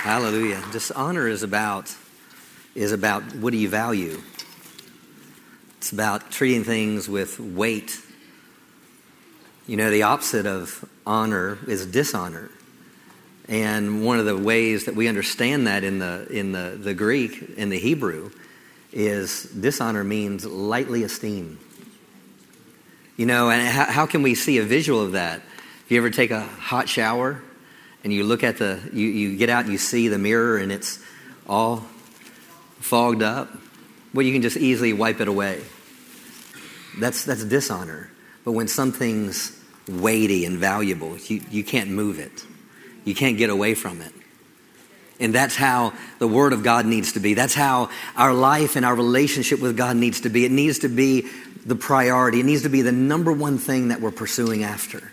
Hallelujah. Dishonor is about is about what do you value? It's about treating things with weight. You know, the opposite of honor is dishonor. And one of the ways that we understand that in the in the, the Greek, in the Hebrew, is dishonor means lightly esteemed. You know, and how, how can we see a visual of that? If you ever take a hot shower and you look at the, you, you get out and you see the mirror and it's all fogged up, well, you can just easily wipe it away. That's, that's dishonor. But when something's weighty and valuable, you, you can't move it, you can't get away from it. And that's how the Word of God needs to be. That's how our life and our relationship with God needs to be. It needs to be the priority, it needs to be the number one thing that we're pursuing after.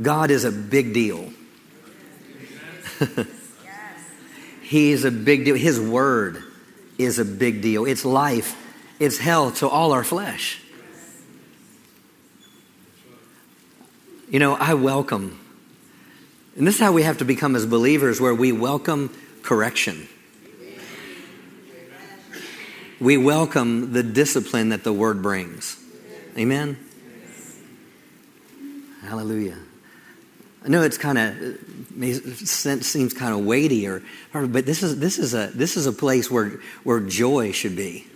God is a big deal. He's a big deal. His Word is a big deal. It's life, it's hell to all our flesh. You know, I welcome and this is how we have to become as believers, where we welcome correction. We welcome the discipline that the word brings. Amen? Hallelujah. I know it's kind of seems kind of weighty, or, but this is this is a this is a place where where joy should be,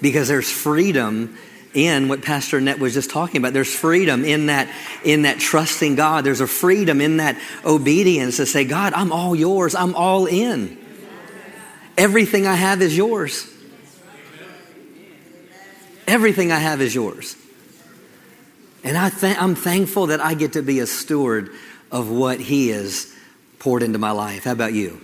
because there's freedom in what Pastor Annette was just talking about. There's freedom in that, in that trusting God. There's a freedom in that obedience to say, God, I'm all yours. I'm all in. Everything I have is yours. Everything I have is yours. And I th- I'm thankful that I get to be a steward of what He has poured into my life. How about you?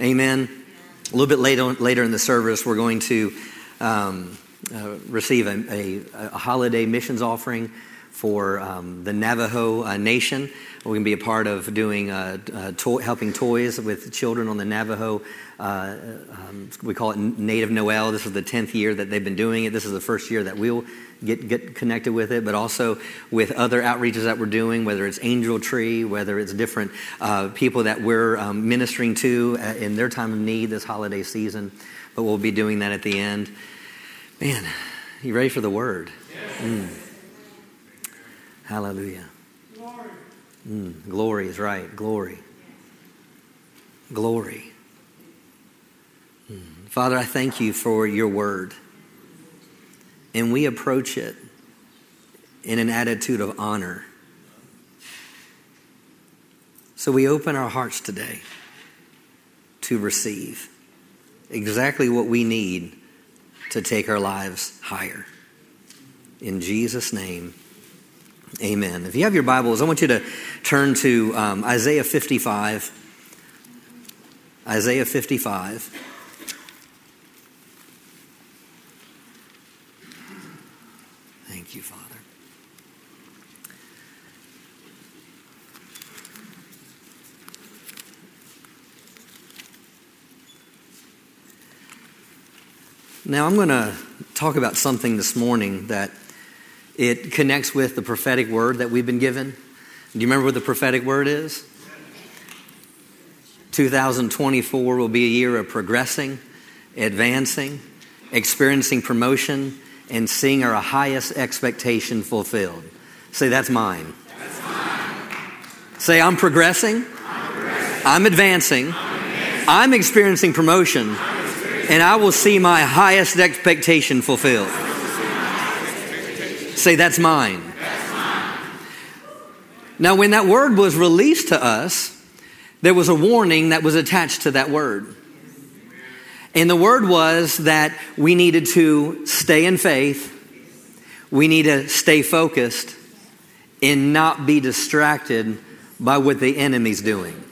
Amen. Amen. A little bit later, later in the service, we're going to um, uh, receive a, a, a, holiday missions offering for um, the Navajo uh, Nation. We're going to be a part of doing uh, uh to- helping toys with children on the Navajo. Uh, um, we call it Native Noel. This is the tenth year that they've been doing it. This is the first year that we'll get get connected with it, but also with other outreaches that we're doing, whether it's Angel Tree, whether it's different people that we're um, ministering to in their time of need this holiday season. But we'll be doing that at the end. Man, you ready for the word? Mm. Hallelujah. Glory. Mm. Glory is right. Glory. Glory. Mm. Father, I thank you for your word. And we approach it in an attitude of honor. So we open our hearts today to receive exactly what we need to take our lives higher. In Jesus' name, amen. If you have your Bibles, I want you to turn to um, Isaiah 55. Isaiah 55. Thank you, Father. Now, I'm going to talk about something this morning that it connects with the prophetic word that we've been given. Do you remember what the prophetic word is? 2024 will be a year of progressing, advancing, experiencing promotion, and seeing our highest expectation fulfilled. Say, that's mine. That's mine. Say, I'm progressing, I'm, progressing. I'm, advancing. I'm advancing, I'm experiencing promotion and I will see my highest expectation fulfilled. Say, that's mine. Now, when that word was released to us, there was a warning that was attached to that word. And the word was that we needed to stay in faith, we need to stay focused, and not be distracted by what the enemy's doing.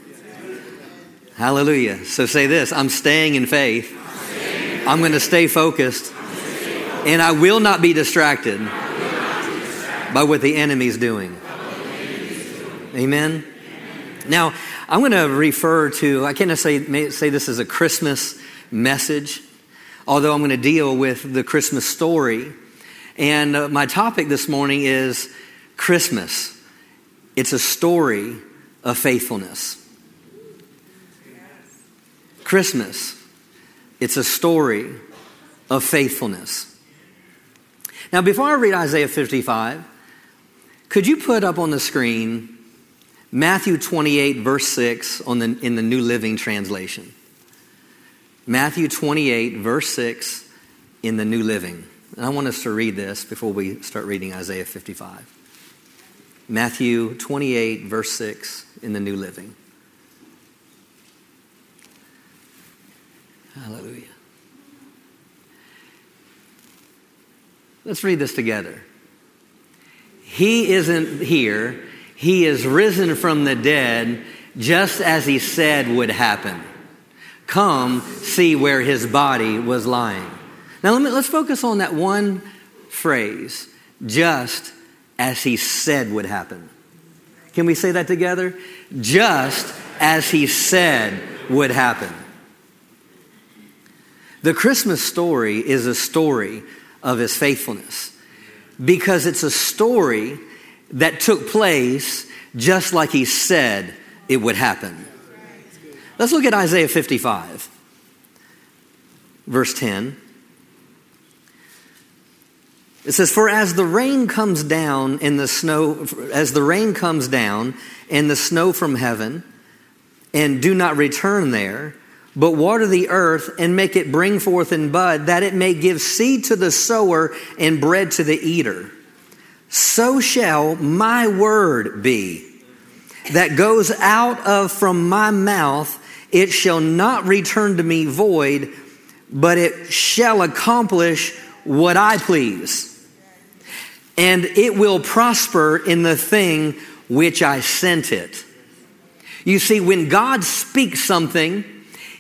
Hallelujah. So say this I'm staying in faith I'm going to stay focused and I will not be distracted by what the enemy's doing. Amen. Now, I'm going to refer to, I can't say, say this is a Christmas message, although I'm going to deal with the Christmas story. And uh, my topic this morning is Christmas. It's a story of faithfulness. Christmas, it's a story of faithfulness. Now, before I read Isaiah 55, could you put up on the screen Matthew 28, verse 6 on the, in the New Living Translation? Matthew 28, verse 6 in the New Living. And I want us to read this before we start reading Isaiah 55. Matthew 28, verse 6 in the New Living. Hallelujah. Let's read this together. He isn't here, he is risen from the dead, just as he said would happen. Come see where his body was lying. Now let me, let's focus on that one phrase, just as he said would happen. Can we say that together? Just as he said would happen. The Christmas story is a story of his faithfulness because it's a story that took place just like he said it would happen. Let's look at Isaiah 55, verse 10. It says, For as the rain comes down and the snow, as the rain comes down and the snow from heaven, and do not return there, but water the earth and make it bring forth and bud, that it may give seed to the sower and bread to the eater. So shall my word be that goes out of from my mouth. It shall not return to me void, but it shall accomplish what I please. And it will prosper in the thing which I sent it. You see, when God speaks something,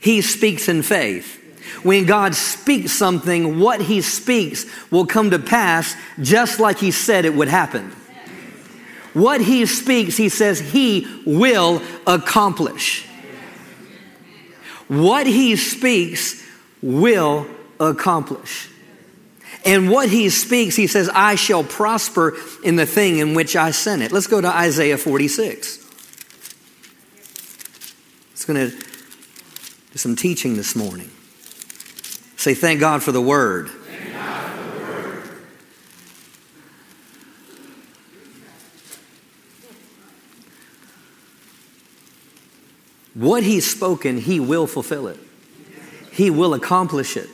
he speaks in faith. When God speaks something, what he speaks will come to pass just like he said it would happen. What he speaks, he says he will accomplish. What he speaks will accomplish. And what he speaks, he says, I shall prosper in the thing in which I sent it. Let's go to Isaiah 46. It's going to do some teaching this morning. Say, thank God for the word. What he's spoken, he will fulfill it. He will accomplish it.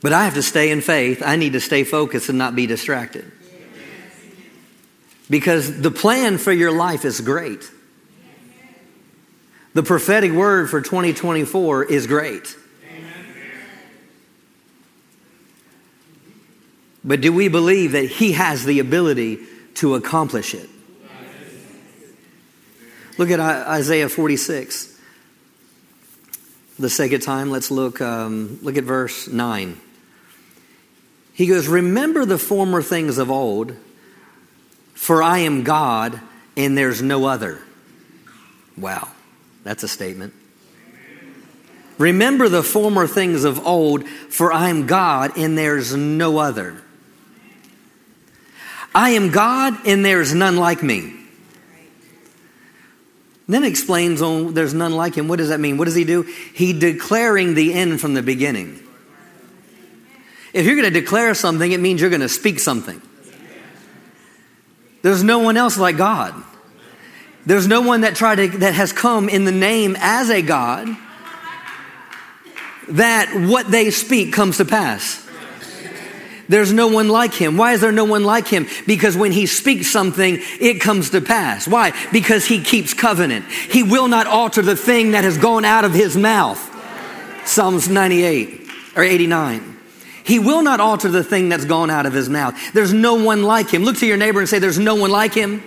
But I have to stay in faith. I need to stay focused and not be distracted. Because the plan for your life is great. The prophetic word for 2024 is great. But do we believe that He has the ability to accomplish it? Look at Isaiah 46. The second time, let's look, um, look at verse 9. He goes, Remember the former things of old, for I am God and there's no other. Wow. That's a statement. Remember the former things of old, for I am God and there's no other. I am God and there's none like me. Then explains on oh, there's none like him. What does that mean? What does he do? He declaring the end from the beginning. If you're going to declare something, it means you're going to speak something. There's no one else like God. There's no one that tried to, that has come in the name as a God that what they speak comes to pass. There's no one like him. Why is there no one like him? Because when he speaks something, it comes to pass. Why? Because he keeps covenant. He will not alter the thing that has gone out of his mouth. Psalms 98 or 89. He will not alter the thing that's gone out of his mouth. There's no one like him. Look to your neighbor and say, There's no one like him.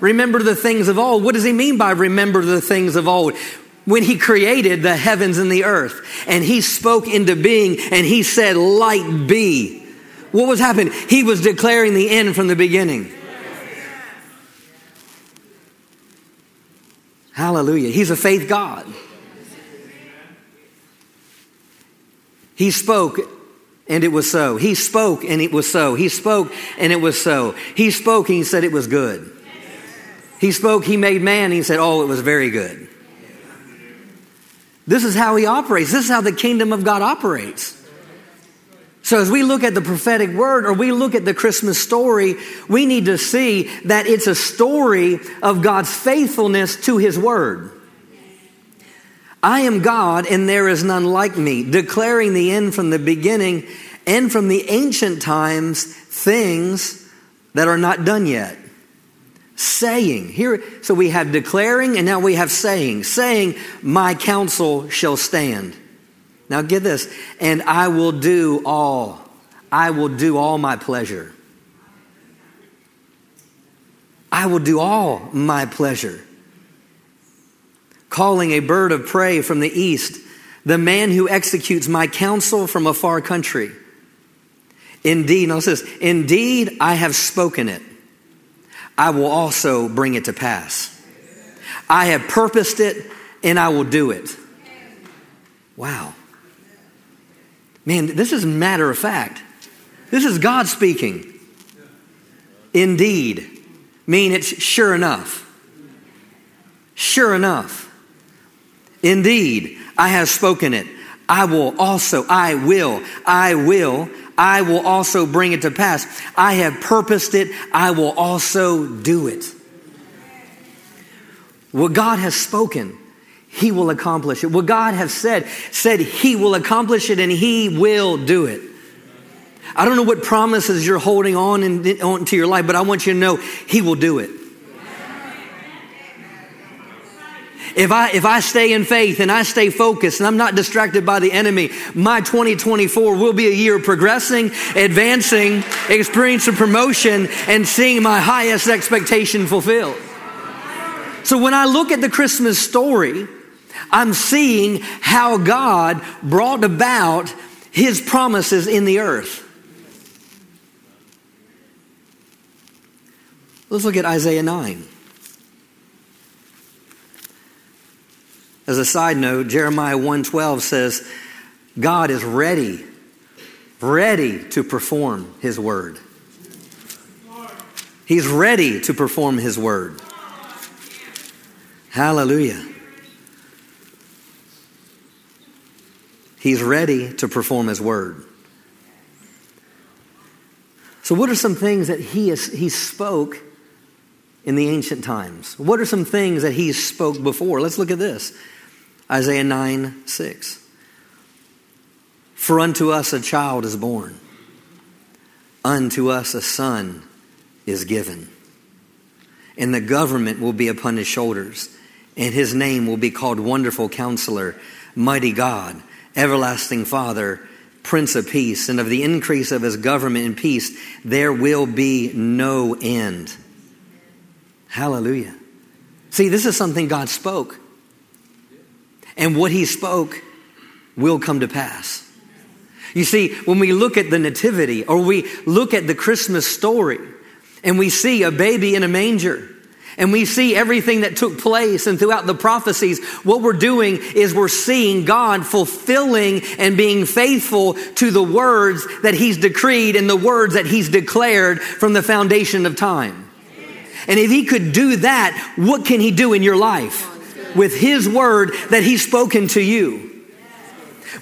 Remember the things of old. What does he mean by remember the things of old? When he created the heavens and the earth and he spoke into being and he said, light be. What was happening? He was declaring the end from the beginning. Hallelujah. He's a faith God. He spoke and it was so. He spoke and it was so. He spoke and it was so. He spoke and he said it was good. He spoke, he made man, he said, Oh, it was very good. This is how he operates. This is how the kingdom of God operates. So, as we look at the prophetic word or we look at the Christmas story, we need to see that it's a story of God's faithfulness to his word. I am God and there is none like me, declaring the end from the beginning and from the ancient times things that are not done yet. Saying, here, so we have declaring and now we have saying. Saying, my counsel shall stand. Now get this, and I will do all, I will do all my pleasure. I will do all my pleasure. Calling a bird of prey from the east, the man who executes my counsel from a far country. Indeed, notice this, indeed I have spoken it. I will also bring it to pass. I have purposed it and I will do it. Wow. Man, this is matter of fact. This is God speaking. Indeed. Mean it's sure enough. Sure enough. Indeed, I have spoken it. I will also, I will, I will, I will also bring it to pass. I have purposed it. I will also do it. What God has spoken he will accomplish it. What God has said, said He will accomplish it and He will do it. I don't know what promises you're holding on, in, on to your life, but I want you to know He will do it. If I, if I stay in faith and I stay focused and I'm not distracted by the enemy, my 2024 will be a year of progressing, advancing, experiencing promotion, and seeing my highest expectation fulfilled. So when I look at the Christmas story, I'm seeing how God brought about his promises in the earth. Let's look at Isaiah 9. As a side note, Jeremiah 1:12 says God is ready ready to perform his word. He's ready to perform his word. Hallelujah. He's ready to perform His word. So, what are some things that He, has, he spoke in the ancient times? What are some things that He spoke before? Let's look at this Isaiah 9 6. For unto us a child is born, unto us a son is given, and the government will be upon his shoulders, and his name will be called Wonderful Counselor, Mighty God everlasting Father, Prince of Peace, and of the increase of his government and peace, there will be no end. Hallelujah. See, this is something God spoke. And what he spoke will come to pass. You see, when we look at the Nativity or we look at the Christmas story and we see a baby in a manger, and we see everything that took place and throughout the prophecies, what we're doing is we're seeing God fulfilling and being faithful to the words that He's decreed and the words that He's declared from the foundation of time. And if He could do that, what can He do in your life? With His word that He's spoken to you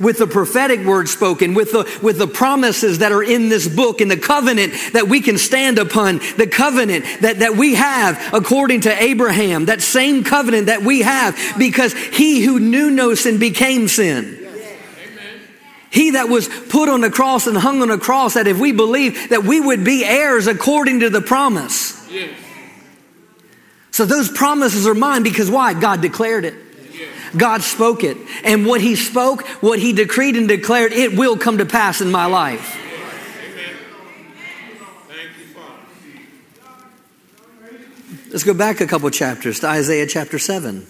with the prophetic word spoken, with the, with the promises that are in this book and the covenant that we can stand upon, the covenant that, that we have according to Abraham, that same covenant that we have because he who knew no sin became sin. He that was put on the cross and hung on the cross, that if we believe that we would be heirs according to the promise. So those promises are mine because why? God declared it. God spoke it. And what He spoke, what He decreed and declared, it will come to pass in my life. Let's go back a couple chapters to Isaiah chapter 7.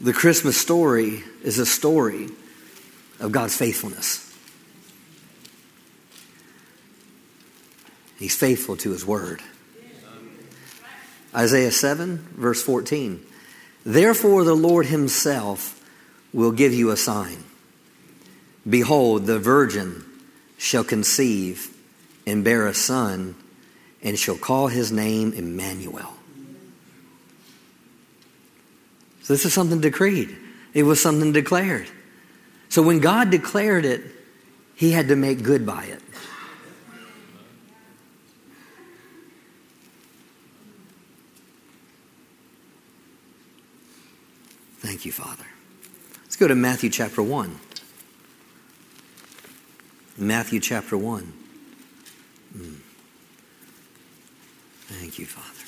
The Christmas story is a story of God's faithfulness. He's faithful to his word. Isaiah 7, verse 14. Therefore, the Lord Himself will give you a sign. Behold, the virgin shall conceive and bear a son, and shall call his name Emmanuel. So this is something decreed. It was something declared. So when God declared it, he had to make good by it. Thank you, Father. Let's go to Matthew chapter 1. Matthew chapter 1. Mm. Thank you, Father.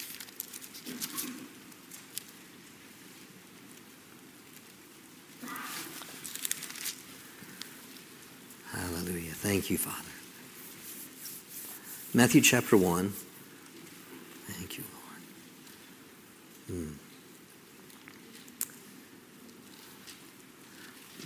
Hallelujah. Thank you, Father. Matthew chapter 1. Thank you, Lord. Mm.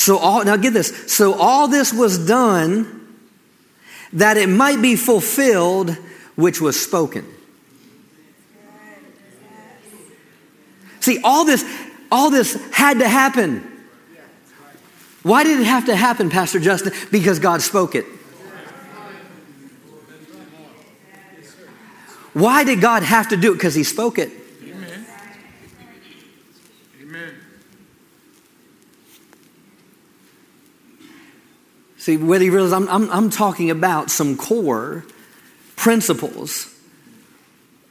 So all, now get this. So all this was done that it might be fulfilled which was spoken. See, all this, all this had to happen. Why did it have to happen, Pastor Justin? Because God spoke it. Why did God have to do it? Because He spoke it. See, whether you realize I'm, I'm, I'm talking about some core principles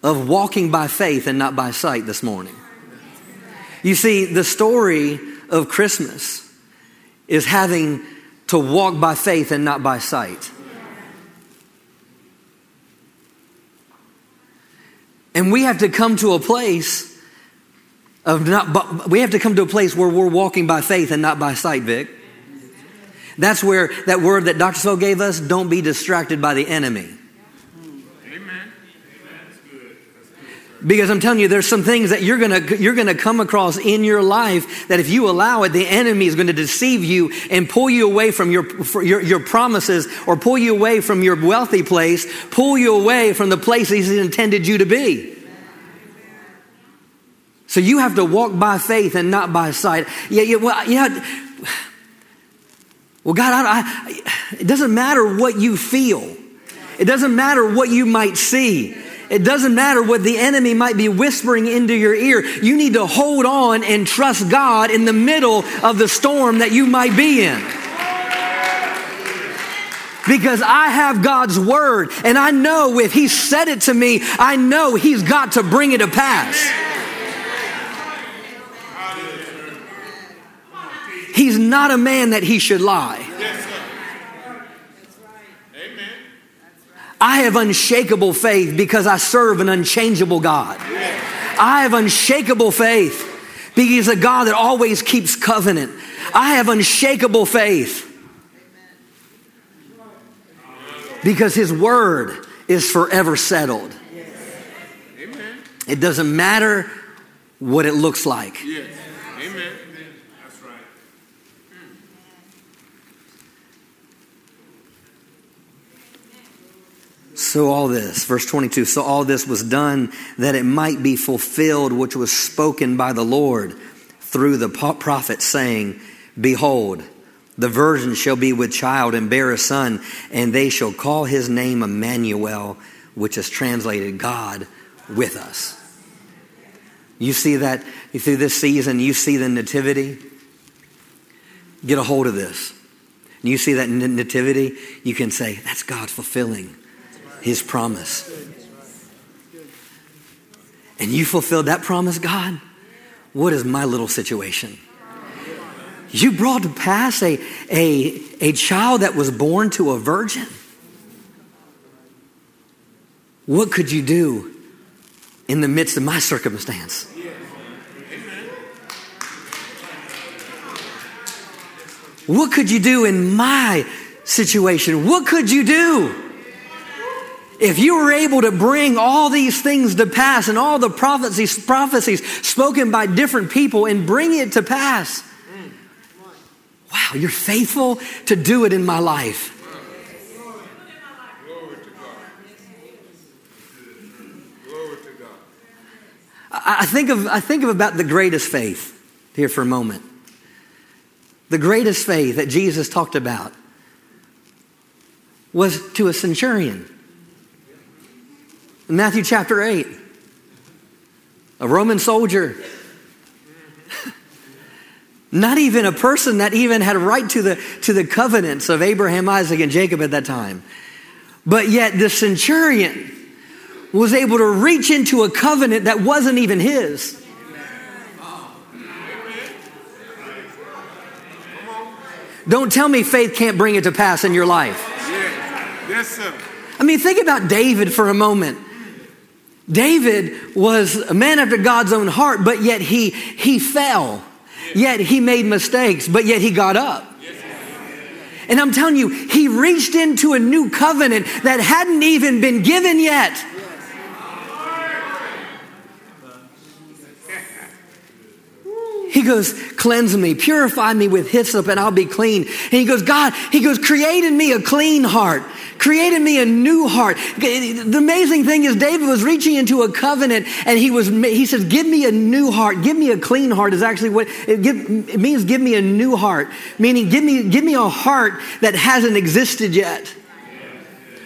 of walking by faith and not by sight this morning. You see, the story of Christmas is having to walk by faith and not by sight. And we have to come to a place of not, we have to come to a place where we're walking by faith and not by sight, Vic. That's where that word that Dr. So gave us, don't be distracted by the enemy. Amen. That's good. Because I'm telling you, there's some things that you're gonna you're gonna come across in your life that if you allow it, the enemy is going to deceive you and pull you away from your, your your promises, or pull you away from your wealthy place, pull you away from the place He's intended you to be. So you have to walk by faith and not by sight. Yeah, yeah, well, yeah. Well, God, I, I, it doesn't matter what you feel. It doesn't matter what you might see. It doesn't matter what the enemy might be whispering into your ear. You need to hold on and trust God in the middle of the storm that you might be in. Because I have God's word and I know if He said it to me, I know He's got to bring it to pass. He's not a man that he should lie. I have unshakable faith because I serve an unchangeable God. I have unshakable faith because He's a God that always keeps covenant. I have unshakable faith because His word is forever settled. It doesn't matter what it looks like. Yes. Amen. So all this, verse 22, so all this was done that it might be fulfilled which was spoken by the Lord through the prophet saying, Behold, the virgin shall be with child and bear a son, and they shall call his name Emmanuel, which is translated God with us. You see that through this season, you see the nativity. Get a hold of this. You see that nativity, you can say, that's God fulfilling his promise. And you fulfilled that promise, God? What is my little situation? You brought to pass a, a, a child that was born to a virgin. What could you do in the midst of my circumstance? What could you do in my situation? What could you do? If you were able to bring all these things to pass and all the prophecies, prophecies spoken by different people and bring it to pass, wow, you're faithful to do it in my life. I think of I think of about the greatest faith here for a moment. The greatest faith that Jesus talked about was to a centurion. In Matthew chapter 8, a Roman soldier, not even a person that even had a right to the, to the covenants of Abraham, Isaac, and Jacob at that time. But yet the centurion was able to reach into a covenant that wasn't even his. Don't tell me faith can't bring it to pass in your life. Yes, sir. I mean, think about David for a moment. David was a man after God's own heart, but yet he, he fell. Yet he made mistakes, but yet he got up. And I'm telling you, he reached into a new covenant that hadn't even been given yet. He goes, cleanse me, purify me with hyssop and I'll be clean. And he goes, God, he goes, create in me a clean heart. Create in me a new heart. The amazing thing is David was reaching into a covenant and he was, he says, give me a new heart. Give me a clean heart is actually what it, give, it means. Give me a new heart, meaning give me, give me a heart that hasn't existed yet.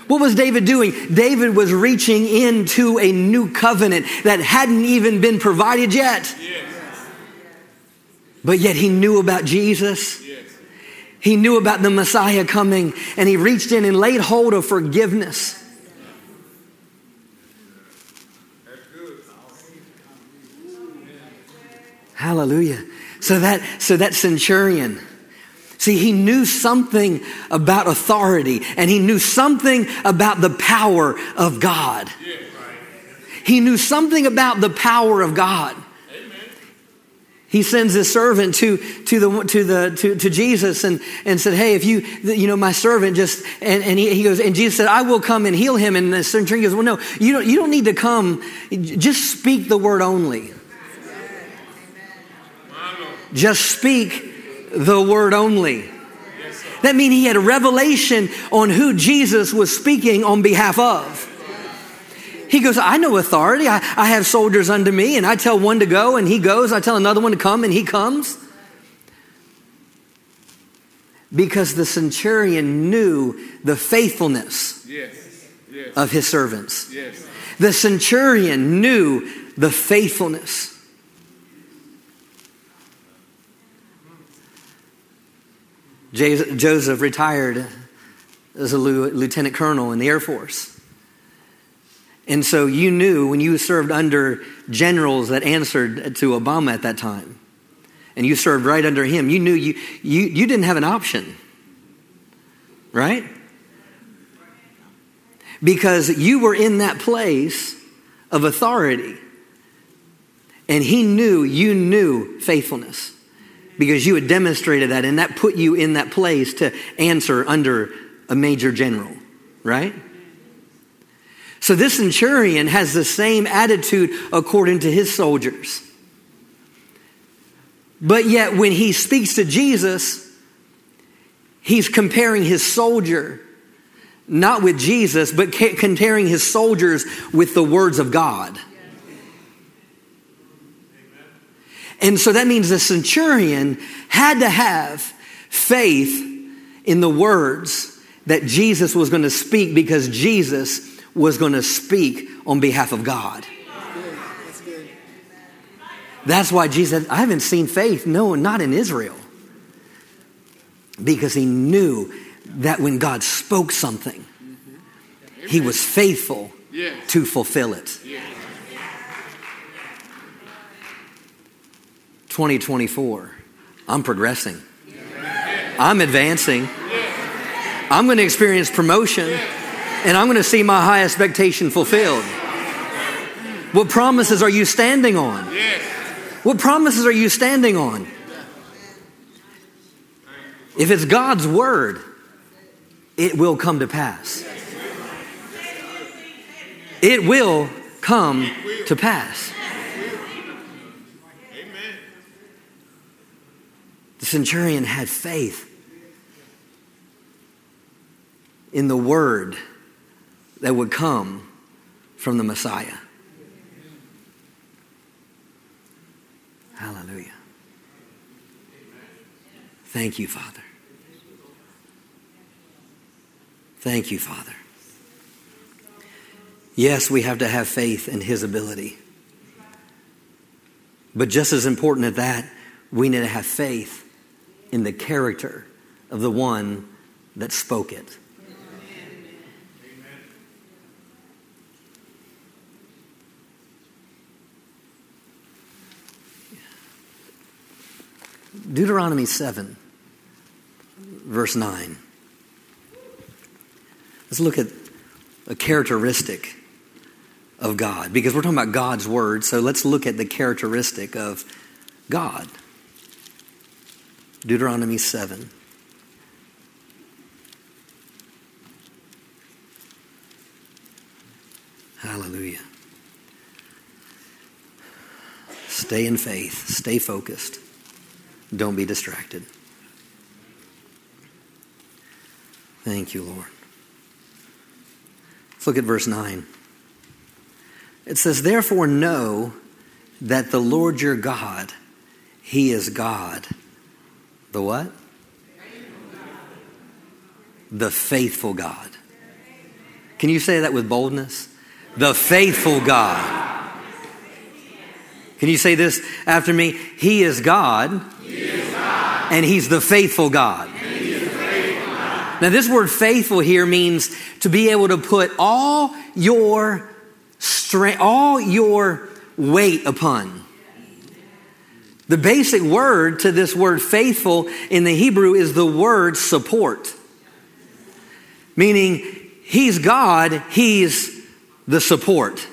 What was David doing? David was reaching into a new covenant that hadn't even been provided yet. But yet he knew about Jesus. He knew about the Messiah coming and he reached in and laid hold of forgiveness. Hallelujah. So that so that centurion See, he knew something about authority and he knew something about the power of God. He knew something about the power of God. He sends his servant to, to, the, to, the, to, to Jesus and, and said, Hey, if you, you know, my servant just, and, and he, he goes, and Jesus said, I will come and heal him. And the centurion goes, Well, no, you don't, you don't need to come. Just speak the word only. Just speak the word only. That means he had a revelation on who Jesus was speaking on behalf of. He goes, I know authority. I, I have soldiers under me, and I tell one to go, and he goes. I tell another one to come, and he comes. Because the centurion knew the faithfulness yes. Yes. of his servants. Yes. The centurion knew the faithfulness. Joseph retired as a lieutenant colonel in the Air Force. And so you knew when you served under generals that answered to Obama at that time, and you served right under him, you knew you, you, you didn't have an option. Right? Because you were in that place of authority. And he knew you knew faithfulness because you had demonstrated that, and that put you in that place to answer under a major general, right? So this centurion has the same attitude according to his soldiers. But yet, when he speaks to Jesus, he's comparing his soldier not with Jesus, but comparing his soldiers with the words of God. And so that means the centurion had to have faith in the words that Jesus was going to speak because Jesus was going to speak on behalf of God. That's why Jesus said, I haven't seen faith, no, not in Israel. Because he knew that when God spoke something, he was faithful to fulfill it. 2024, I'm progressing. I'm advancing. I'm going to experience promotion and I'm going to see my high expectation fulfilled. What promises are you standing on? What promises are you standing on? If it's God's word, it will come to pass. It will come to pass. The centurion had faith in the word that would come from the Messiah. Hallelujah. Thank you, Father. Thank you, Father. Yes, we have to have faith in His ability. But just as important as that, we need to have faith in the character of the one that spoke it. Deuteronomy 7, verse 9. Let's look at a characteristic of God because we're talking about God's word. So let's look at the characteristic of God. Deuteronomy 7. Hallelujah. Stay in faith, stay focused. Don't be distracted. Thank you, Lord. Let's look at verse 9. It says, Therefore, know that the Lord your God, He is God. The what? The faithful God. Can you say that with boldness? The faithful God. Can you say this after me? He is God, and He's the faithful God. Now, this word faithful here means to be able to put all your strength, all your weight upon. The basic word to this word faithful in the Hebrew is the word support. Meaning, He's God, He's the support.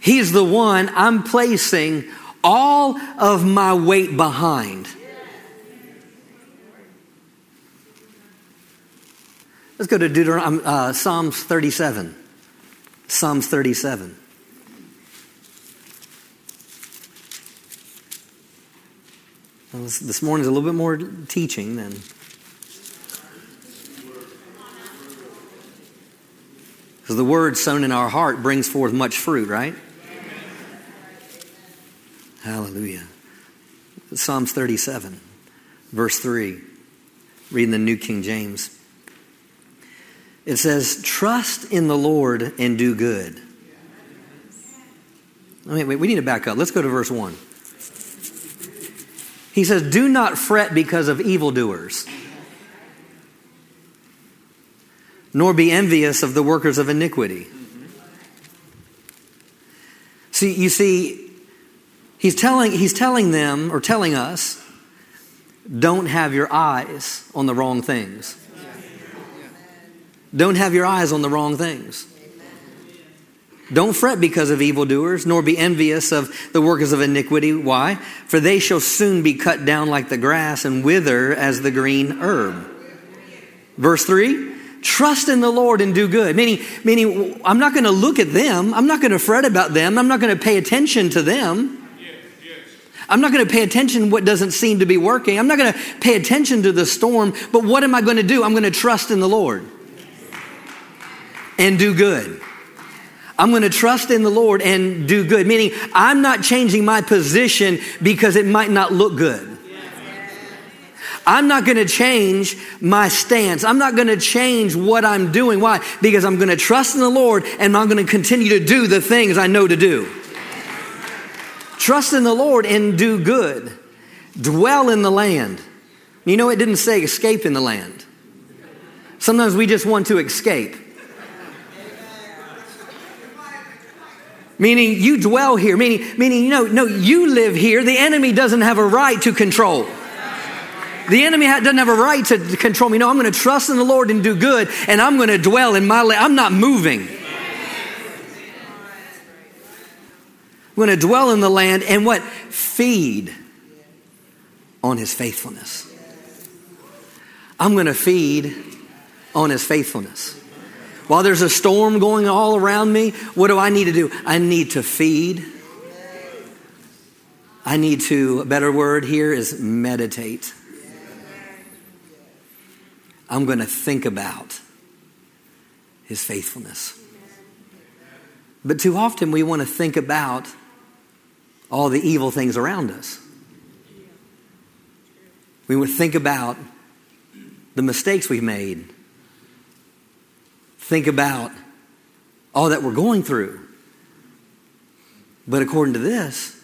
He's the one I'm placing all of my weight behind. Let's go to Deuteronomy, um, uh, Psalms 37. Psalms 37. Well, this, this morning's a little bit more teaching than. Because the word sown in our heart brings forth much fruit, right? Hallelujah. Psalms 37, verse 3, reading the New King James. It says, Trust in the Lord and do good. Wait, wait, we need to back up. Let's go to verse 1. He says, Do not fret because of evildoers, nor be envious of the workers of iniquity. See, you see, he's telling, he's telling them, or telling us, don't have your eyes on the wrong things. Don't have your eyes on the wrong things. Don't fret because of evildoers, nor be envious of the workers of iniquity. Why? For they shall soon be cut down like the grass and wither as the green herb. Verse 3 Trust in the Lord and do good. Meaning, meaning I'm not going to look at them. I'm not going to fret about them. I'm not going to pay attention to them. I'm not going to pay attention to what doesn't seem to be working. I'm not going to pay attention to the storm. But what am I going to do? I'm going to trust in the Lord and do good. I'm going to trust in the Lord and do good, meaning I'm not changing my position because it might not look good. I'm not going to change my stance. I'm not going to change what I'm doing. Why? Because I'm going to trust in the Lord and I'm going to continue to do the things I know to do. Trust in the Lord and do good. Dwell in the land. You know, it didn't say escape in the land. Sometimes we just want to escape. Meaning you dwell here, meaning, meaning you know, no, you live here. The enemy doesn't have a right to control. The enemy doesn't have a right to control me. No, I'm going to trust in the Lord and do good, and I'm going to dwell in my land. I'm not moving. Going to dwell in the land and what? Feed on his faithfulness. I'm going to feed on his faithfulness. While there's a storm going all around me, what do I need to do? I need to feed. I need to, a better word here is meditate. I'm going to think about his faithfulness. But too often we want to think about all the evil things around us. We would think about the mistakes we've made. Think about all that we're going through. But according to this,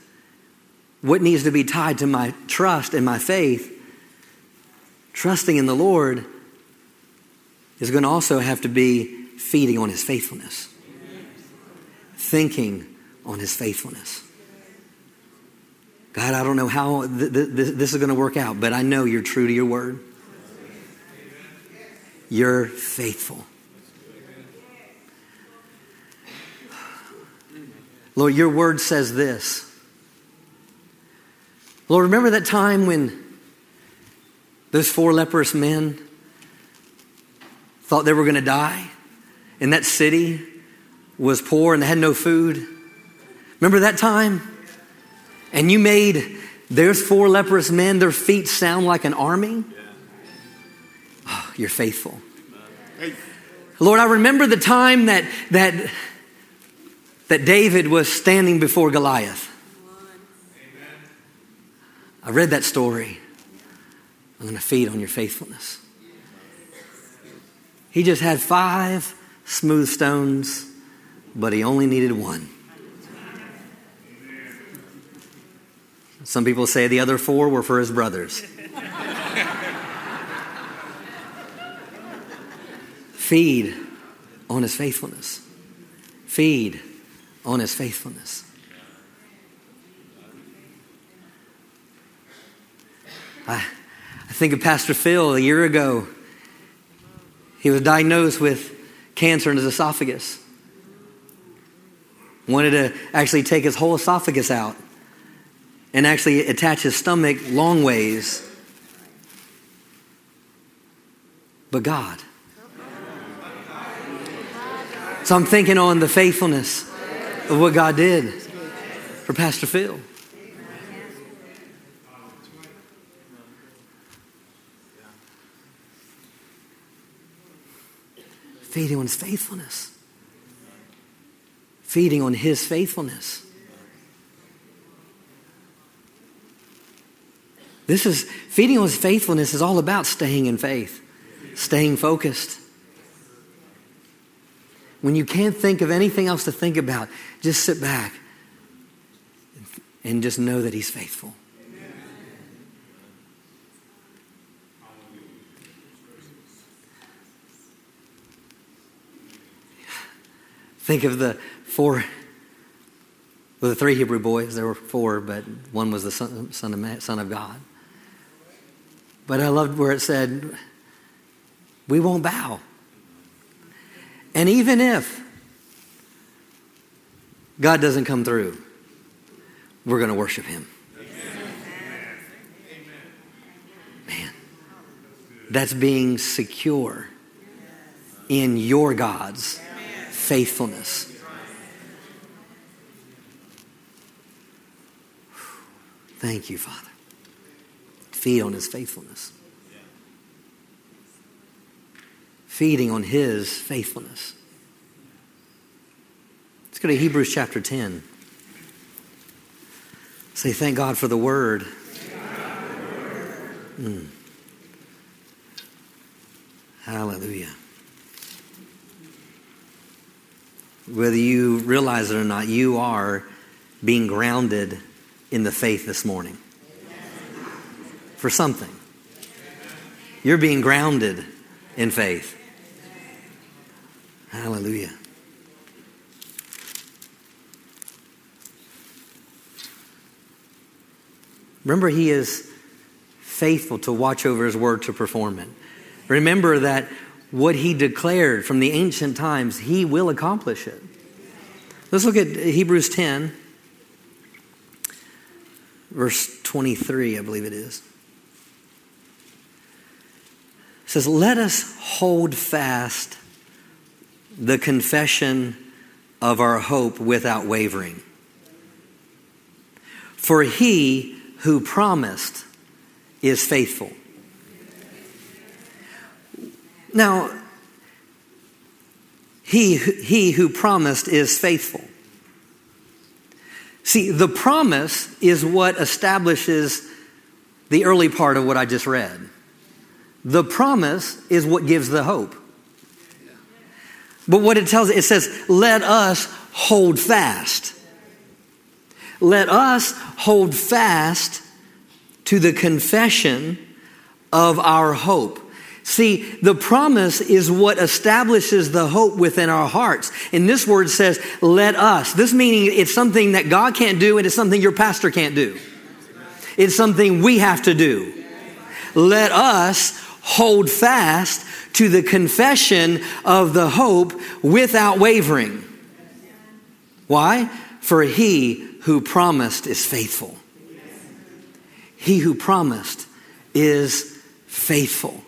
what needs to be tied to my trust and my faith, trusting in the Lord, is going to also have to be feeding on His faithfulness, thinking on His faithfulness. God, I don't know how th- th- this is going to work out, but I know you're true to your word. You're faithful. Lord, your word says this. Lord, remember that time when those four leprous men thought they were going to die? And that city was poor and they had no food. Remember that time? And you made there's four leprous men, their feet sound like an army. Oh, you're faithful. Lord, I remember the time that, that, that David was standing before Goliath. I read that story. I'm going to feed on your faithfulness. He just had five smooth stones, but he only needed one. Some people say the other four were for his brothers. Feed on his faithfulness. Feed on his faithfulness. I, I think of Pastor Phil a year ago. He was diagnosed with cancer in his esophagus. Wanted to actually take his whole esophagus out and actually attach his stomach long ways. But God. So I'm thinking on the faithfulness of what God did for Pastor Phil. Feeding on his faithfulness. Feeding on his faithfulness. This is feeding on his faithfulness is all about staying in faith, staying focused. When you can't think of anything else to think about, just sit back and just know that he's faithful. Think of the four, well, the three Hebrew boys. There were four, but one was the son, son, of, son of God. But I loved where it said, We won't bow. And even if God doesn't come through, we're going to worship Him. Man, that's being secure in your God's faithfulness. Thank you, Father feed on his faithfulness. Feeding on his faithfulness. Let's go to Hebrews chapter 10. Say, thank God for the word. Mm. Hallelujah. Whether you realize it or not, you are being grounded in the faith this morning for something. You're being grounded in faith. Hallelujah. Remember, He is faithful to watch over His word to perform it. Remember that what He declared from the ancient times, He will accomplish it. Let's look at Hebrews 10, verse 23, I believe it is. Says, Let us hold fast the confession of our hope without wavering. For he who promised is faithful. Now, he, he who promised is faithful. See, the promise is what establishes the early part of what I just read. The promise is what gives the hope. But what it tells, it says, let us hold fast. Let us hold fast to the confession of our hope. See, the promise is what establishes the hope within our hearts. And this word says, let us. This meaning it's something that God can't do and it's something your pastor can't do. It's something we have to do. Let us hold fast to the confession of the hope without wavering. Why? For he who promised is faithful. He who promised is faithful.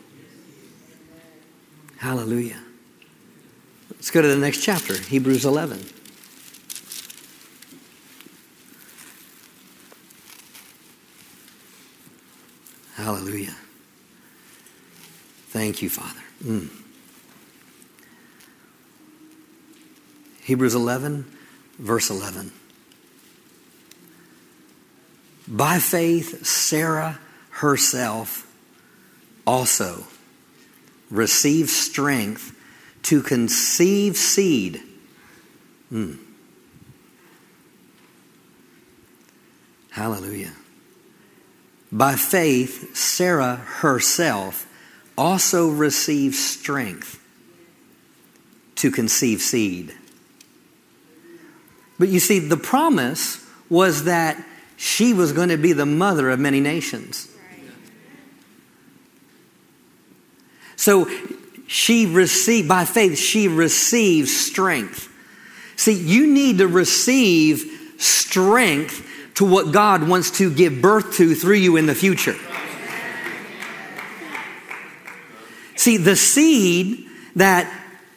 Hallelujah. Let's go to the next chapter, Hebrews 11. Hallelujah. Thank you, Father. Mm. Hebrews 11, verse 11. By faith, Sarah herself also received strength to conceive seed. Mm. Hallelujah. By faith, Sarah herself also receive strength to conceive seed. But you see, the promise was that she was going to be the mother of many nations. So she received, by faith, she received strength. See, you need to receive strength to what God wants to give birth to through you in the future. See, the seed that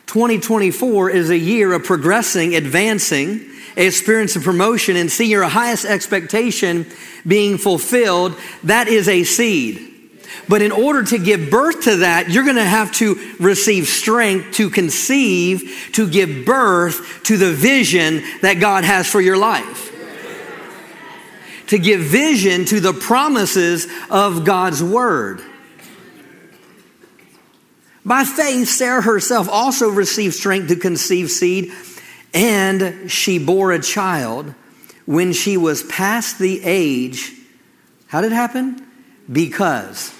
2024 is a year of progressing, advancing, experience of promotion, and see your highest expectation being fulfilled, that is a seed. But in order to give birth to that, you're going to have to receive strength to conceive, to give birth to the vision that God has for your life. To give vision to the promises of God's word. By faith, Sarah herself also received strength to conceive seed, and she bore a child when she was past the age. How did it happen? Because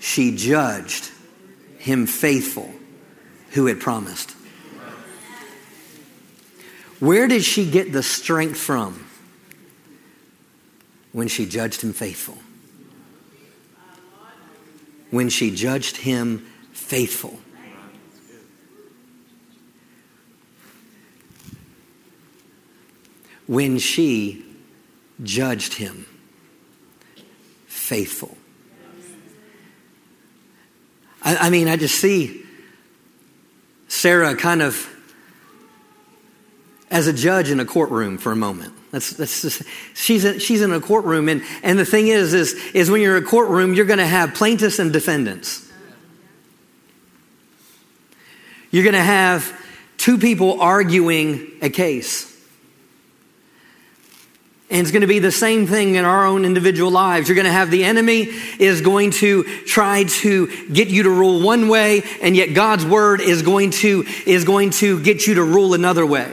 she judged him faithful who had promised. Where did she get the strength from? When she judged him faithful. When she judged him faithful. When she judged him faithful. I, I mean, I just see Sarah kind of as a judge in a courtroom for a moment. That's, that's just, she's, a, she's in a courtroom, and, and the thing is, is, is when you're in a courtroom, you're going to have plaintiffs and defendants. You're going to have two people arguing a case. And it's going to be the same thing in our own individual lives. You're going to have the enemy is going to try to get you to rule one way, and yet God's word is going to, is going to get you to rule another way.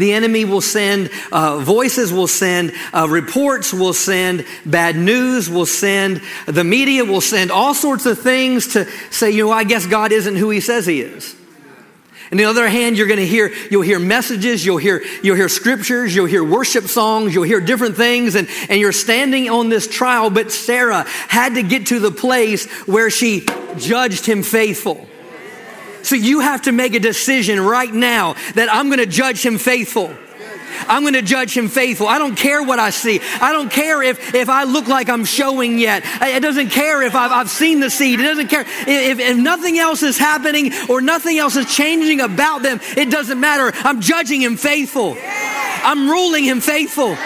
The enemy will send uh, voices, will send uh, reports, will send bad news, will send the media, will send all sorts of things to say, you know, I guess God isn't who he says he is. And on the other hand, you're going to hear, you'll hear messages, you'll hear, you'll hear scriptures, you'll hear worship songs, you'll hear different things, and, and you're standing on this trial. But Sarah had to get to the place where she judged him faithful. So you have to make a decision right now that I'm going to judge him faithful. I'm going to judge him faithful. I don't care what I see. I don't care if, if I look like I'm showing yet. It doesn't care if I've, I've seen the seed. It doesn't care if, if nothing else is happening or nothing else is changing about them. It doesn't matter. I'm judging him faithful. I'm ruling him faithful.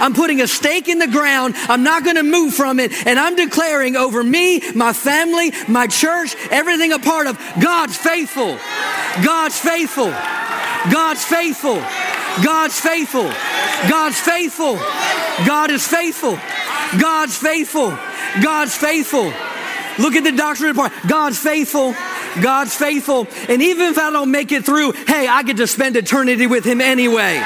I'm putting a stake in the ground. I'm not going to move from it. And I'm declaring over me, my family, my church, everything a part of God's faithful. God's faithful. God's faithful. God's faithful. God's faithful. God is faithful. God's faithful. God's faithful. Look at the doctrine part. God's faithful. God's faithful. And even if I don't make it through, hey, I get to spend eternity with Him anyway.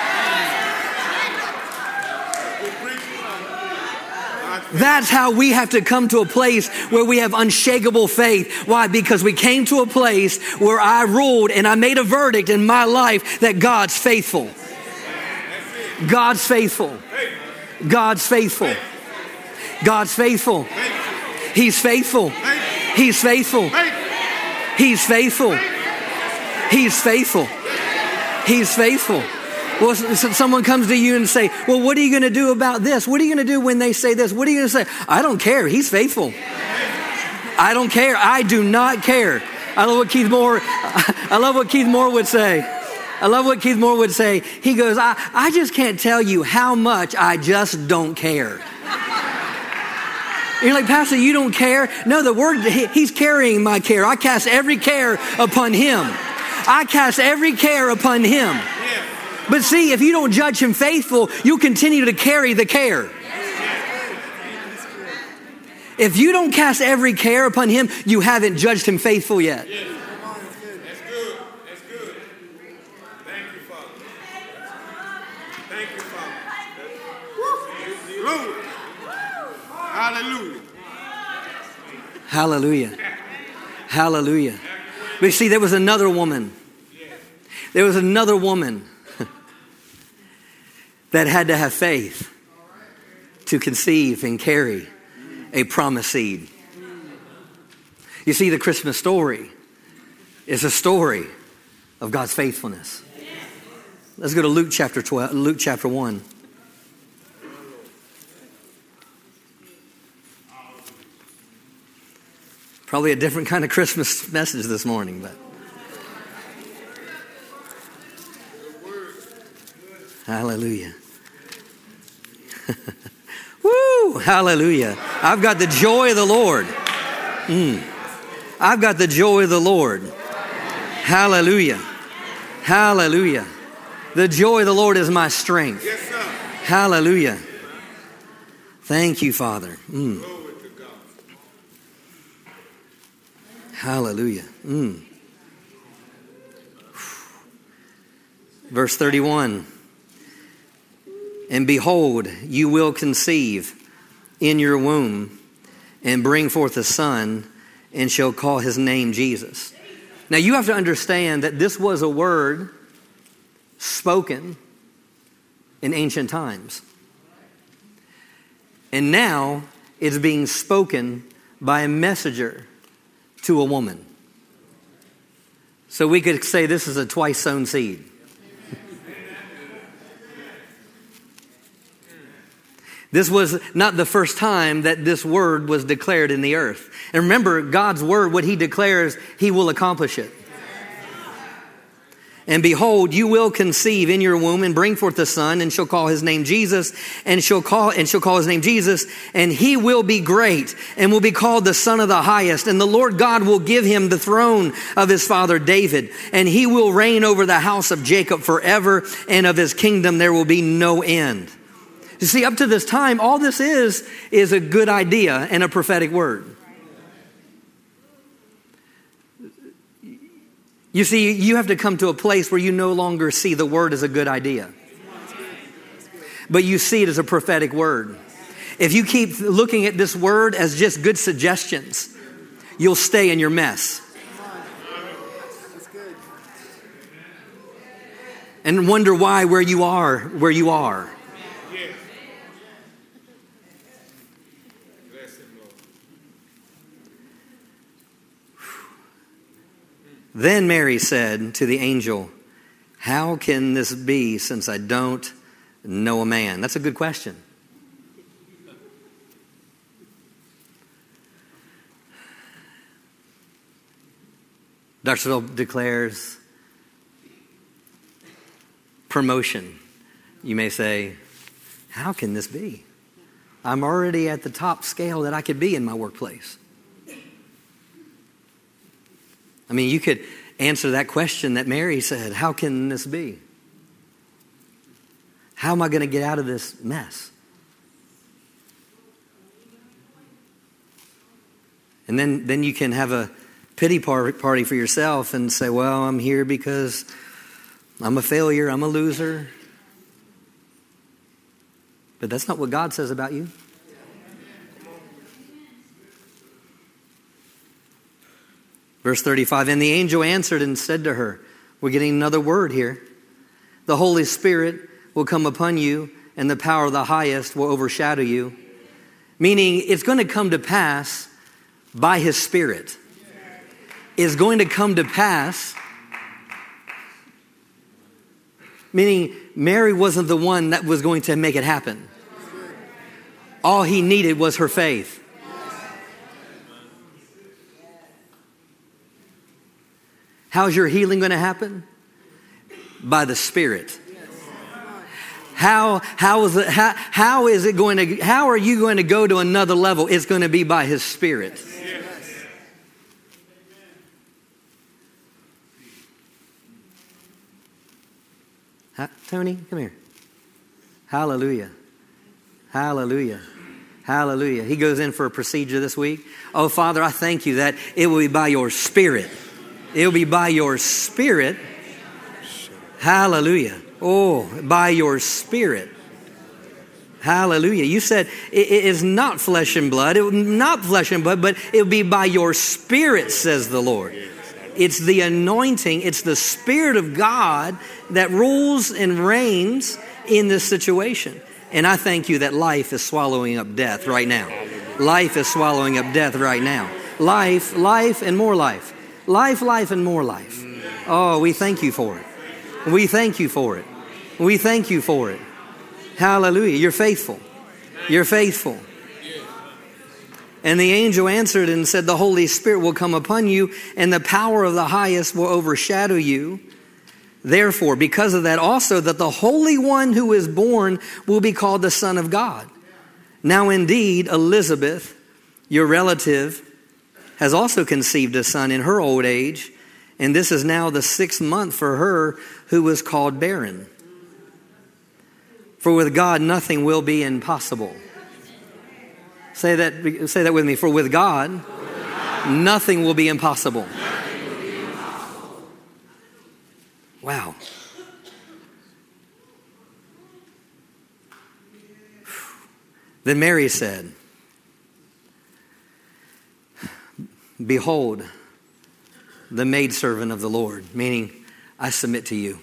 That's how we have to come to a place where we have unshakable faith. Why? Because we came to a place where I ruled and I made a verdict in my life that God's faithful. God's faithful. God's faithful. God's faithful. He's faithful. He's faithful. He's faithful. He's faithful. He's faithful. Well, someone comes to you and say, well, what are you going to do about this? What are you going to do when they say this? What are you going to say? I don't care. He's faithful. I don't care. I do not care. I love what Keith Moore, I love what Keith Moore would say. I love what Keith Moore would say. He goes, I, I just can't tell you how much I just don't care. You're like, Pastor, you don't care? No, the word, he's carrying my care. I cast every care upon him. I cast every care upon him. But see, if you don't judge him faithful, you'll continue to carry the care. If you don't cast every care upon him, you haven't judged him faithful yet. That's good. That's good. Thank you, Father. Thank you, Father. Woo! Woo! Hallelujah. Hallelujah. Hallelujah. But see, there was another woman. There was another woman that had to have faith to conceive and carry a promised seed. You see, the Christmas story is a story of God's faithfulness. Let's go to Luke chapter 12, Luke chapter 1. Probably a different kind of Christmas message this morning, but. Hallelujah. Woo! Hallelujah. I've got the joy of the Lord. Mm. I've got the joy of the Lord. Hallelujah. Hallelujah. The joy of the Lord is my strength. Yes. Hallelujah. Thank you, Father. Mm. Glory to God. Hallelujah. Mm. Verse 31 And behold, you will conceive in your womb and bring forth a son, and shall call his name Jesus. Now, you have to understand that this was a word spoken in ancient times. And now it's being spoken by a messenger to a woman. So we could say this is a twice sown seed. This was not the first time that this word was declared in the earth. And remember, God's word, what he declares, he will accomplish it. And behold, you will conceive in your womb and bring forth a son, and shall call his name Jesus, and shall call and shall call his name Jesus, and he will be great, and will be called the Son of the Highest. And the Lord God will give him the throne of his father David, and he will reign over the house of Jacob forever, and of his kingdom there will be no end. You see, up to this time, all this is is a good idea and a prophetic word. You see, you have to come to a place where you no longer see the word as a good idea, but you see it as a prophetic word. If you keep looking at this word as just good suggestions, you'll stay in your mess. And wonder why where you are, where you are. Yes. Bless him, Lord. Then Mary said to the angel, How can this be since I don't know a man? That's a good question. Dr. declares promotion. You may say, How can this be? I'm already at the top scale that I could be in my workplace. I mean, you could answer that question that Mary said How can this be? How am I going to get out of this mess? And then, then you can have a pity party for yourself and say, Well, I'm here because I'm a failure, I'm a loser. But that's not what God says about you. Verse 35 And the angel answered and said to her, We're getting another word here. The Holy Spirit will come upon you, and the power of the highest will overshadow you. Meaning, it's going to come to pass by His Spirit. Is going to come to pass. Meaning, Mary wasn't the one that was going to make it happen. All he needed was her faith. How's your healing going to happen? By the Spirit. How, how, is it, how, how is it going to, how are you going to go to another level? It's going to be by His Spirit. Tony, come here. Hallelujah. Hallelujah. Hallelujah. He goes in for a procedure this week. Oh, Father, I thank you that it will be by your Spirit It'll be by your spirit. Hallelujah. Oh, by your spirit. Hallelujah. You said it is not flesh and blood. It not flesh and blood, but it'll be by your spirit, says the Lord. It's the anointing, it's the Spirit of God that rules and reigns in this situation. And I thank you that life is swallowing up death right now. Life is swallowing up death right now. Life, life, and more life. Life, life, and more life. Oh, we thank you for it. We thank you for it. We thank you for it. Hallelujah. You're faithful. You're faithful. And the angel answered and said, The Holy Spirit will come upon you, and the power of the highest will overshadow you. Therefore, because of that, also that the Holy One who is born will be called the Son of God. Now, indeed, Elizabeth, your relative, has also conceived a son in her old age, and this is now the sixth month for her who was called barren. For with God nothing will be impossible. Say that, say that with me. For with God, nothing will be impossible. Wow. Then Mary said, Behold, the maidservant of the Lord, meaning, I submit to you.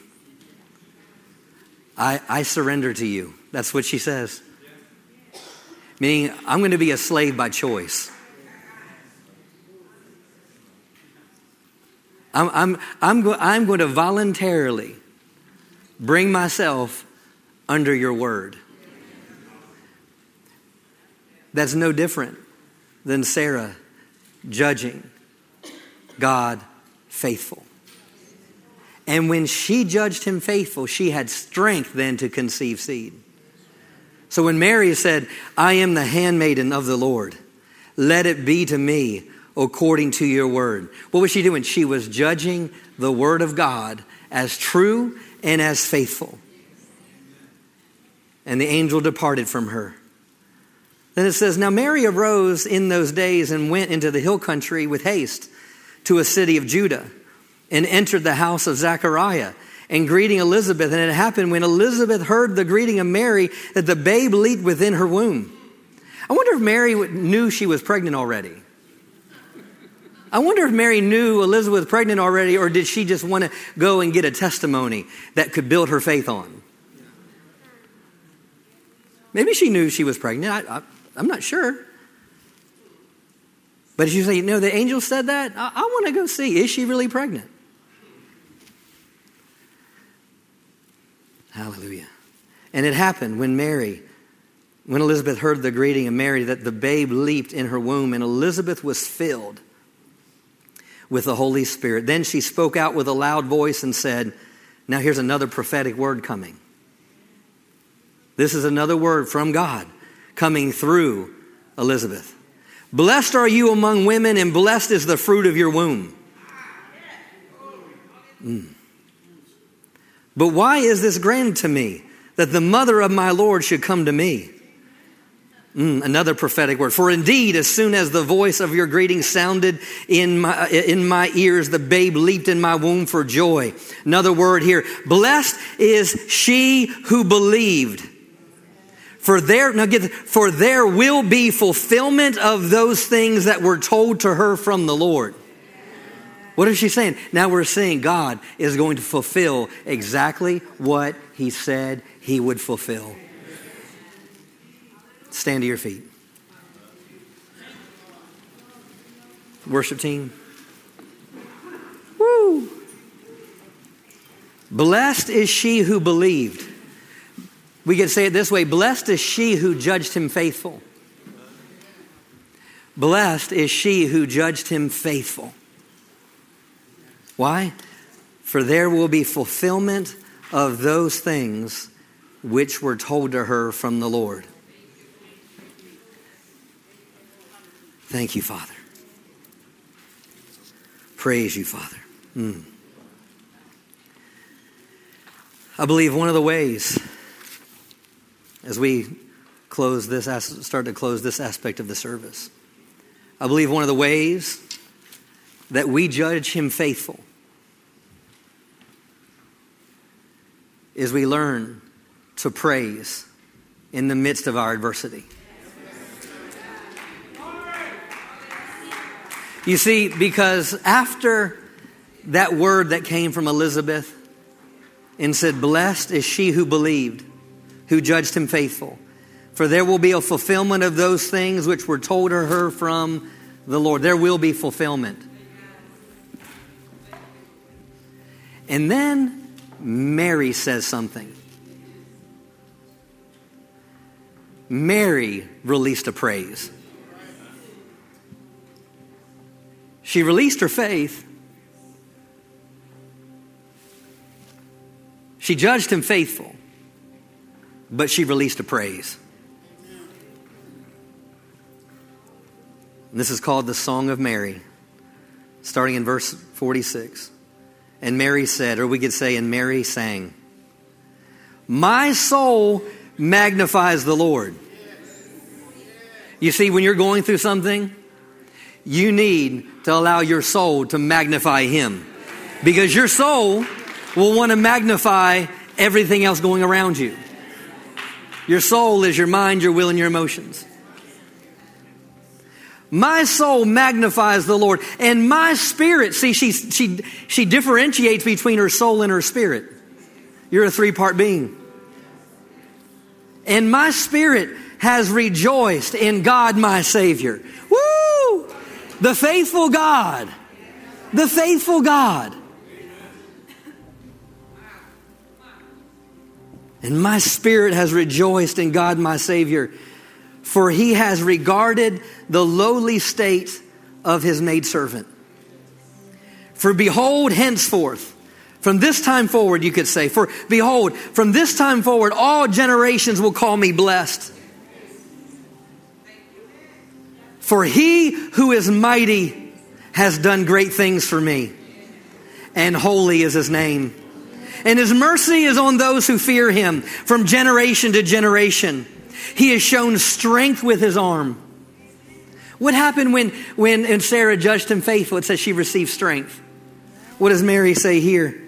I, I surrender to you. That's what she says. Meaning, I'm going to be a slave by choice. I'm, I'm, I'm, go, I'm going to voluntarily bring myself under your word. That's no different than Sarah judging God faithful. And when she judged him faithful, she had strength then to conceive seed. So when Mary said, I am the handmaiden of the Lord, let it be to me according to your word. What was she doing? She was judging the word of God as true and as faithful. And the angel departed from her. Then it says, Now Mary arose in those days and went into the hill country with haste to a city of Judah and entered the house of Zechariah and greeting Elizabeth. And it happened when Elizabeth heard the greeting of Mary that the babe leaped within her womb. I wonder if Mary knew she was pregnant already. I wonder if Mary knew Elizabeth was pregnant already, or did she just want to go and get a testimony that could build her faith on? Maybe she knew she was pregnant. I, I, I'm not sure. But if you say, you know, the angel said that, I, I want to go see. Is she really pregnant? Hallelujah. And it happened when Mary, when Elizabeth heard the greeting of Mary, that the babe leaped in her womb, and Elizabeth was filled with the Holy Spirit. Then she spoke out with a loud voice and said, Now here's another prophetic word coming. This is another word from God coming through Elizabeth. Blessed are you among women, and blessed is the fruit of your womb. Mm. But why is this granted to me that the mother of my Lord should come to me? Mm, another prophetic word. For indeed, as soon as the voice of your greeting sounded in my, in my ears, the babe leaped in my womb for joy. Another word here. Blessed is she who believed. For there, now get, for there will be fulfillment of those things that were told to her from the Lord. What is she saying? Now we're seeing God is going to fulfill exactly what he said he would fulfill. Stand to your feet. Worship team. Woo! Blessed is she who believed. We could say it this way Blessed is she who judged him faithful. Blessed is she who judged him faithful. Why? For there will be fulfillment of those things which were told to her from the Lord. Thank you, Father. Praise you, Father. Mm. I believe one of the ways, as we close this, start to close this aspect of the service, I believe one of the ways that we judge him faithful is we learn to praise in the midst of our adversity. You see, because after that word that came from Elizabeth and said, Blessed is she who believed, who judged him faithful, for there will be a fulfillment of those things which were told to her from the Lord. There will be fulfillment. And then Mary says something. Mary released a praise. She released her faith. She judged him faithful, but she released a praise. And this is called the Song of Mary, starting in verse 46. And Mary said, or we could say, and Mary sang, My soul magnifies the Lord. You see, when you're going through something, you need to allow your soul to magnify Him. Because your soul will want to magnify everything else going around you. Your soul is your mind, your will, and your emotions. My soul magnifies the Lord, and my spirit, see, she, she, she differentiates between her soul and her spirit. You're a three part being. And my spirit has rejoiced in God my Savior. Woo! The faithful God. The faithful God. And my spirit has rejoiced in God my Savior, for he has regarded the lowly state of his maidservant. For behold, henceforth, from this time forward, you could say, for behold, from this time forward, all generations will call me blessed. For he who is mighty has done great things for me, and holy is his name. And his mercy is on those who fear him from generation to generation. He has shown strength with his arm. What happened when, when Sarah judged him faithful? It says she received strength. What does Mary say here?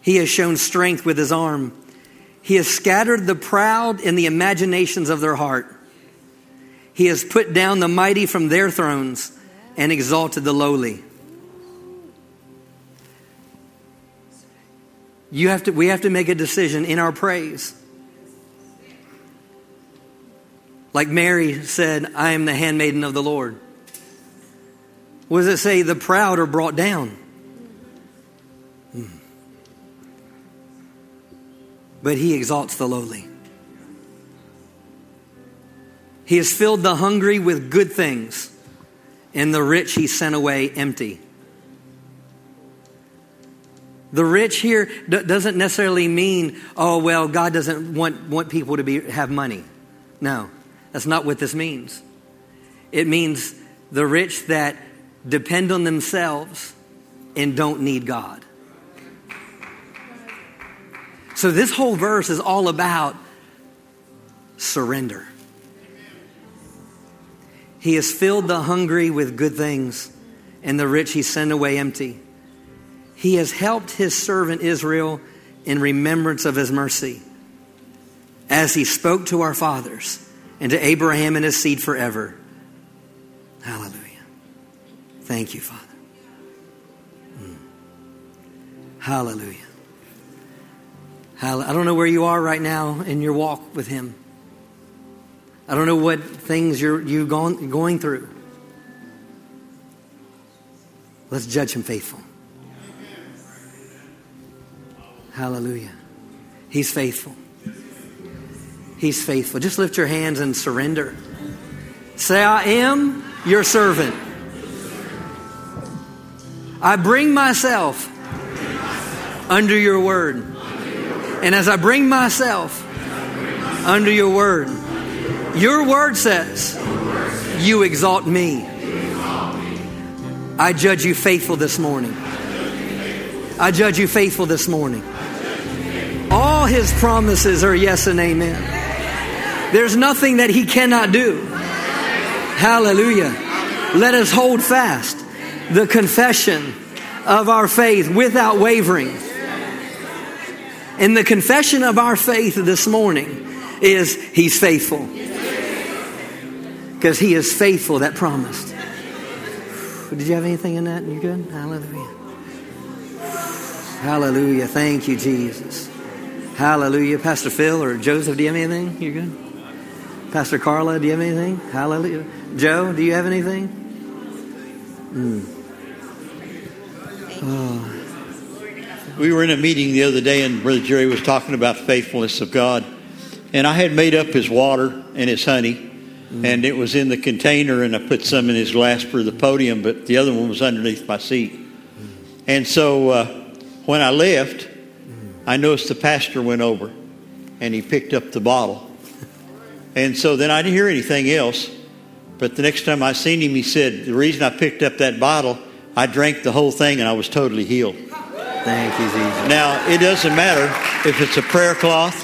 He has shown strength with his arm. He has scattered the proud in the imaginations of their heart. He has put down the mighty from their thrones and exalted the lowly. You have to, we have to make a decision in our praise. Like Mary said, I am the handmaiden of the Lord. What does it say? The proud are brought down. Hmm. but he exalts the lowly. He has filled the hungry with good things, and the rich he sent away empty. The rich here d- doesn't necessarily mean, oh, well, God doesn't want, want people to be, have money. No, that's not what this means. It means the rich that depend on themselves and don't need God. So, this whole verse is all about surrender. He has filled the hungry with good things, and the rich he sent away empty. He has helped his servant Israel in remembrance of his mercy, as he spoke to our fathers and to Abraham and his seed forever. Hallelujah. Thank you, Father. Mm. Hallelujah. I don't know where you are right now in your walk with Him. I don't know what things you're you going, going through. Let's judge Him faithful. Hallelujah. He's faithful. He's faithful. Just lift your hands and surrender. Say, I am your servant. I bring myself under your word. And as I bring myself under your word, your word says, you exalt me. I judge you faithful this morning. I judge you faithful this morning. All his promises are yes and amen. There's nothing that he cannot do. Hallelujah. Let us hold fast the confession of our faith without wavering. And the confession of our faith this morning is He's faithful. Because He is faithful that promised. Did you have anything in that? You good? Hallelujah. Hallelujah. Thank you, Jesus. Hallelujah. Pastor Phil or Joseph, do you have anything? You're good? Pastor Carla, do you have anything? Hallelujah. Joe, do you have anything? Mm. Oh. We were in a meeting the other day, and Brother Jerry was talking about faithfulness of God. And I had made up his water and his honey, mm. and it was in the container, and I put some in his glass for the podium, but the other one was underneath my seat. Mm. And so uh, when I left, I noticed the pastor went over, and he picked up the bottle. And so then I didn't hear anything else. But the next time I seen him, he said, The reason I picked up that bottle, I drank the whole thing and I was totally healed. Thank you, Jesus. Now, it doesn't matter if it's a prayer cloth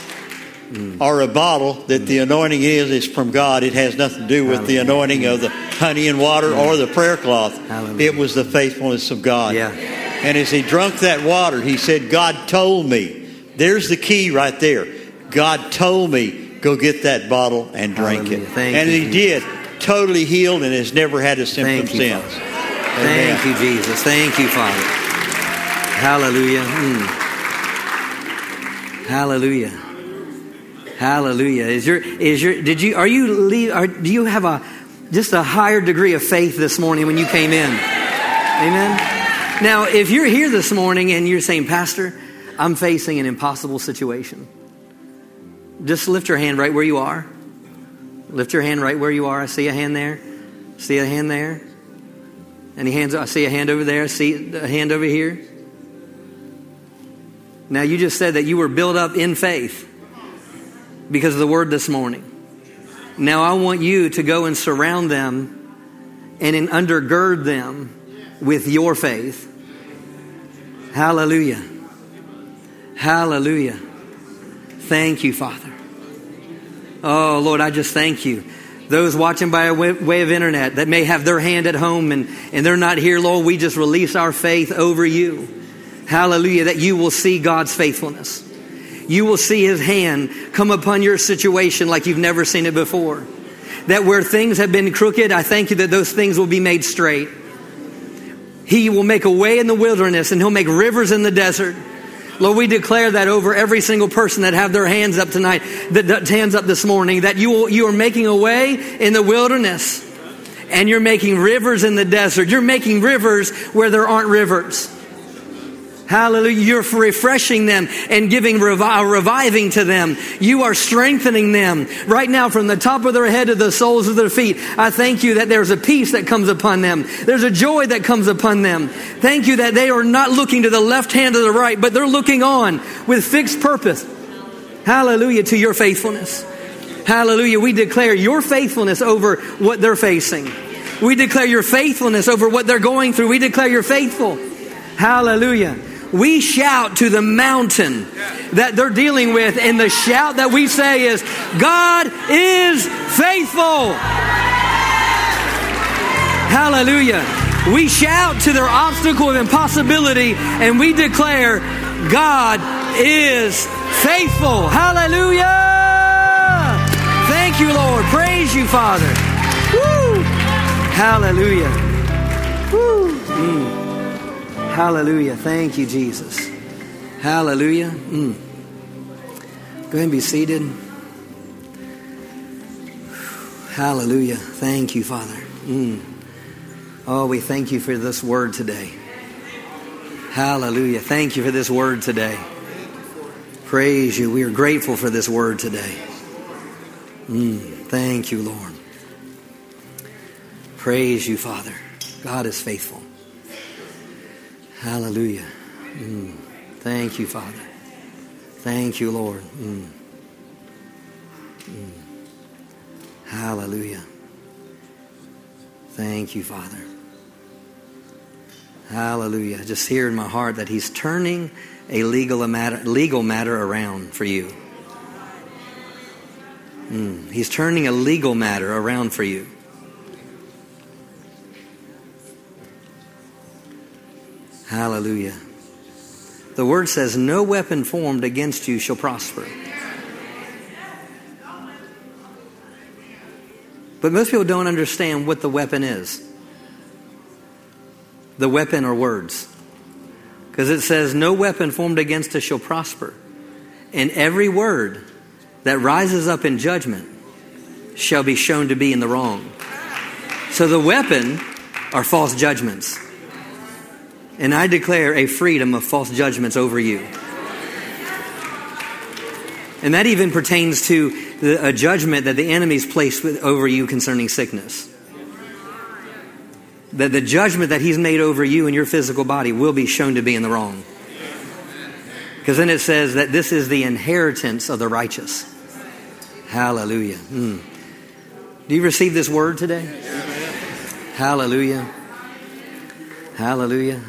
mm. or a bottle that mm. the anointing is, is from God. It has nothing to do with Hallelujah. the anointing of the honey and water or the prayer cloth. Hallelujah. It was the faithfulness of God. Yeah. And as he drunk that water, he said, God told me. There's the key right there. God told me, go get that bottle and drink Hallelujah. it. and you, he Jesus. did. Totally healed and has never had a symptom Thank since. Thank you, Jesus. Thank you, Father. Hallelujah. Mm. Hallelujah. Hallelujah. Is your is your did you are you leave are, do you have a just a higher degree of faith this morning when you came in? Amen. Now, if you're here this morning and you're saying, Pastor, I'm facing an impossible situation, just lift your hand right where you are. Lift your hand right where you are. I see a hand there. See a hand there. Any hands? I see a hand over there. I see a hand over here. Now, you just said that you were built up in faith because of the word this morning. Now, I want you to go and surround them and undergird them with your faith. Hallelujah. Hallelujah. Thank you, Father. Oh, Lord, I just thank you. Those watching by a way of internet that may have their hand at home and, and they're not here, Lord, we just release our faith over you. Hallelujah, that you will see God's faithfulness. You will see His hand come upon your situation like you've never seen it before. That where things have been crooked, I thank you that those things will be made straight. He will make a way in the wilderness and He'll make rivers in the desert. Lord, we declare that over every single person that have their hands up tonight, that, that hands up this morning, that you, will, you are making a way in the wilderness and you're making rivers in the desert. You're making rivers where there aren't rivers. Hallelujah. You're refreshing them and giving revi- uh, reviving to them. You are strengthening them right now from the top of their head to the soles of their feet. I thank you that there's a peace that comes upon them. There's a joy that comes upon them. Thank you that they are not looking to the left hand or the right, but they're looking on with fixed purpose. Hallelujah to your faithfulness. Hallelujah. We declare your faithfulness over what they're facing. We declare your faithfulness over what they're going through. We declare you're faithful. Hallelujah we shout to the mountain that they're dealing with, and the shout that we say is, God is faithful. Hallelujah. We shout to their obstacle of impossibility, and we declare, God is faithful. Hallelujah. Thank you, Lord. Praise you, Father. Woo. Hallelujah. Hallelujah. Thank you, Jesus. Hallelujah. Mm. Go ahead and be seated. Hallelujah. Thank you, Father. Mm. Oh, we thank you for this word today. Hallelujah. Thank you for this word today. Praise you. We are grateful for this word today. Mm. Thank you, Lord. Praise you, Father. God is faithful. Hallelujah. Mm. Thank you, Father. Thank you, Lord. Mm. Mm. Hallelujah. Thank you, Father. Hallelujah. Just hear in my heart that He's turning a legal matter, legal matter around for you. Mm. He's turning a legal matter around for you. Hallelujah. The word says, No weapon formed against you shall prosper. But most people don't understand what the weapon is. The weapon are words. Because it says, No weapon formed against us shall prosper. And every word that rises up in judgment shall be shown to be in the wrong. So the weapon are false judgments. And I declare a freedom of false judgments over you. And that even pertains to the, a judgment that the enemy's placed with, over you concerning sickness. That the judgment that he's made over you and your physical body will be shown to be in the wrong. Because then it says that this is the inheritance of the righteous. Hallelujah. Mm. Do you receive this word today? Hallelujah. Hallelujah.